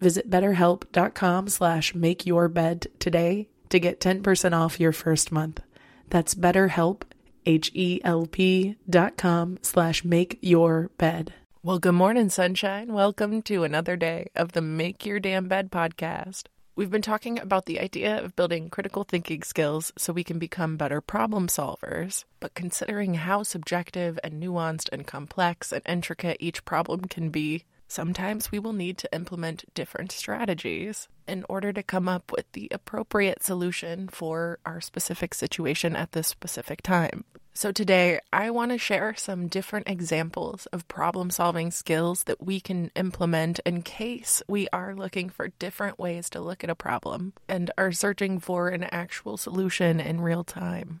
Visit betterhelp.com slash make your bed today to get 10% off your first month. That's betterhelp, H-E-L-P dot com slash make your bed. Well, good morning, sunshine. Welcome to another day of the Make Your Damn Bed podcast. We've been talking about the idea of building critical thinking skills so we can become better problem solvers. But considering how subjective and nuanced and complex and intricate each problem can be, sometimes we will need to implement different strategies in order to come up with the appropriate solution for our specific situation at this specific time. So, today I want to share some different examples of problem solving skills that we can implement in case we are looking for different ways to look at a problem and are searching for an actual solution in real time.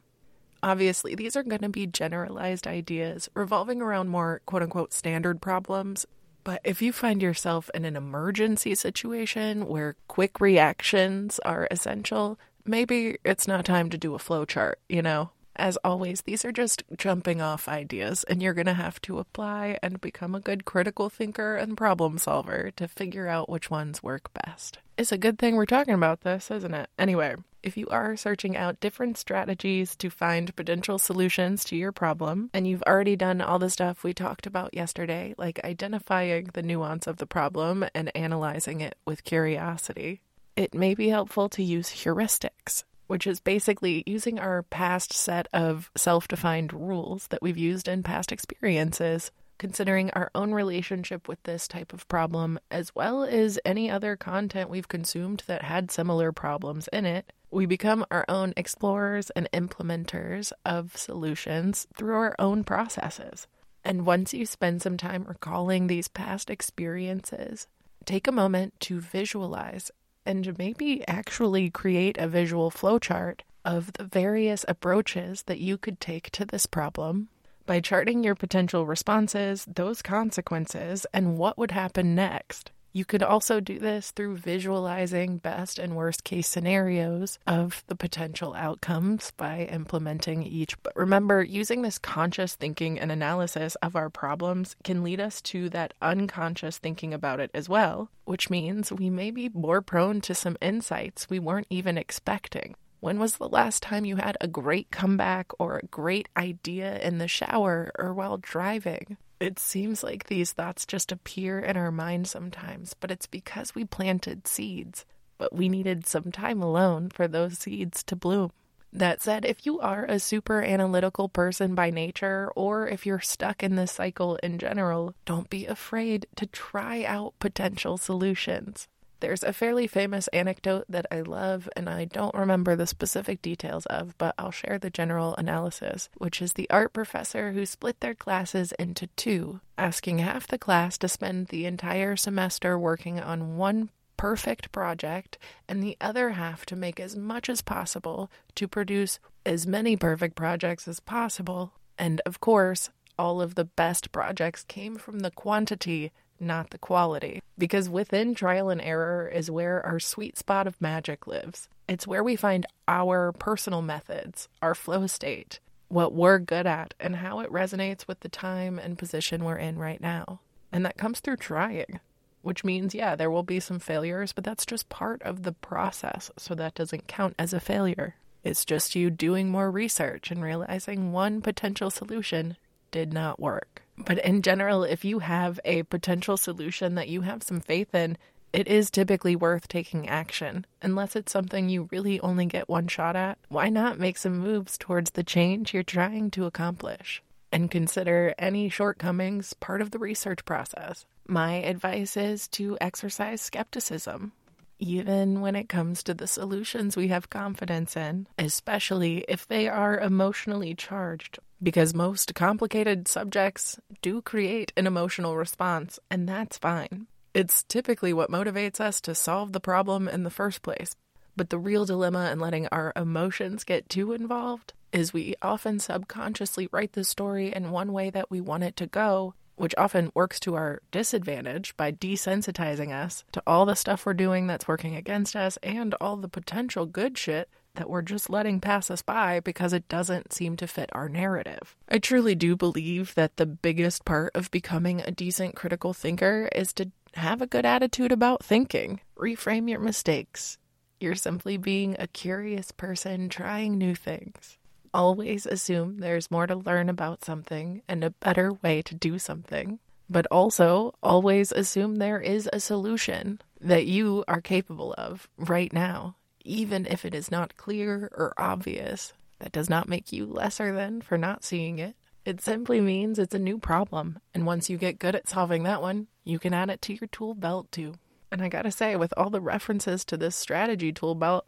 Obviously, these are going to be generalized ideas revolving around more quote unquote standard problems. But if you find yourself in an emergency situation where quick reactions are essential, maybe it's not time to do a flowchart, you know? As always, these are just jumping off ideas, and you're going to have to apply and become a good critical thinker and problem solver to figure out which ones work best. It's a good thing we're talking about this, isn't it? Anyway, if you are searching out different strategies to find potential solutions to your problem, and you've already done all the stuff we talked about yesterday, like identifying the nuance of the problem and analyzing it with curiosity, it may be helpful to use heuristics which is basically using our past set of self defined rules that we've used in past experiences, considering our own relationship with this type of problem, as well as any other content we've consumed that had similar problems in it. We become our own explorers and implementers of solutions through our own processes. And once you spend some time recalling these past experiences, take a moment to visualize and maybe actually create a visual flowchart of the various approaches that you could take to this problem by charting your potential responses, those consequences, and what would happen next. You could also do this through visualizing best and worst case scenarios of the potential outcomes by implementing each. But remember, using this conscious thinking and analysis of our problems can lead us to that unconscious thinking about it as well, which means we may be more prone to some insights we weren't even expecting. When was the last time you had a great comeback or a great idea in the shower or while driving? It seems like these thoughts just appear in our mind sometimes, but it's because we planted seeds. But we needed some time alone for those seeds to bloom. That said, if you are a super analytical person by nature, or if you're stuck in this cycle in general, don't be afraid to try out potential solutions. There's a fairly famous anecdote that I love, and I don't remember the specific details of, but I'll share the general analysis, which is the art professor who split their classes into two, asking half the class to spend the entire semester working on one perfect project, and the other half to make as much as possible to produce as many perfect projects as possible. And of course, all of the best projects came from the quantity not the quality. Because within trial and error is where our sweet spot of magic lives. It's where we find our personal methods, our flow state, what we're good at, and how it resonates with the time and position we're in right now. And that comes through trying, which means, yeah, there will be some failures, but that's just part of the process. So that doesn't count as a failure. It's just you doing more research and realizing one potential solution did not work. But in general, if you have a potential solution that you have some faith in, it is typically worth taking action. Unless it's something you really only get one shot at, why not make some moves towards the change you're trying to accomplish? And consider any shortcomings part of the research process. My advice is to exercise skepticism even when it comes to the solutions we have confidence in, especially if they are emotionally charged. Because most complicated subjects do create an emotional response, and that's fine. It's typically what motivates us to solve the problem in the first place. But the real dilemma in letting our emotions get too involved is we often subconsciously write the story in one way that we want it to go which often works to our disadvantage by desensitizing us to all the stuff we're doing that's working against us and all the potential good shit that we're just letting pass us by because it doesn't seem to fit our narrative. I truly do believe that the biggest part of becoming a decent critical thinker is to have a good attitude about thinking, reframe your mistakes. You're simply being a curious person trying new things always assume there's more to learn about something and a better way to do something, but also always assume there is a solution that you are capable of right now, even if it is not clear or obvious. That does not make you lesser than for not seeing it. It simply means it's a new problem, and once you get good at solving that one, you can add it to your tool belt too. And I gotta say, with all the references to this strategy tool belt,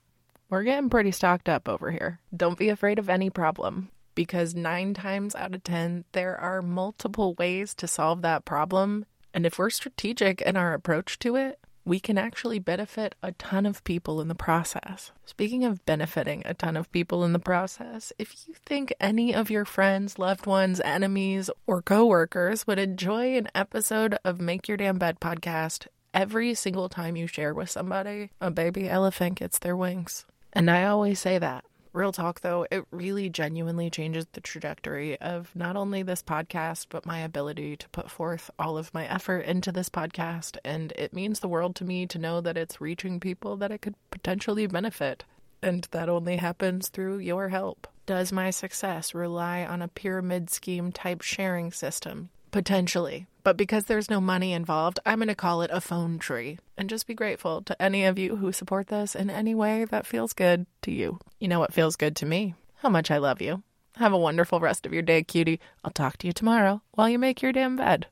we're getting pretty stocked up over here. Don't be afraid of any problem because nine times out of 10, there are multiple ways to solve that problem. And if we're strategic in our approach to it, we can actually benefit a ton of people in the process. Speaking of benefiting a ton of people in the process, if you think any of your friends, loved ones, enemies, or coworkers would enjoy an episode of Make Your Damn Bed podcast every single time you share with somebody, a baby elephant gets their wings. And I always say that. Real talk, though, it really genuinely changes the trajectory of not only this podcast, but my ability to put forth all of my effort into this podcast. And it means the world to me to know that it's reaching people that it could potentially benefit. And that only happens through your help. Does my success rely on a pyramid scheme type sharing system? Potentially. But because there's no money involved, I'm going to call it a phone tree and just be grateful to any of you who support this in any way that feels good to you. You know what feels good to me? How much I love you. Have a wonderful rest of your day, cutie. I'll talk to you tomorrow while you make your damn bed.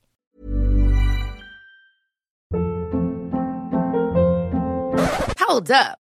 Hold up.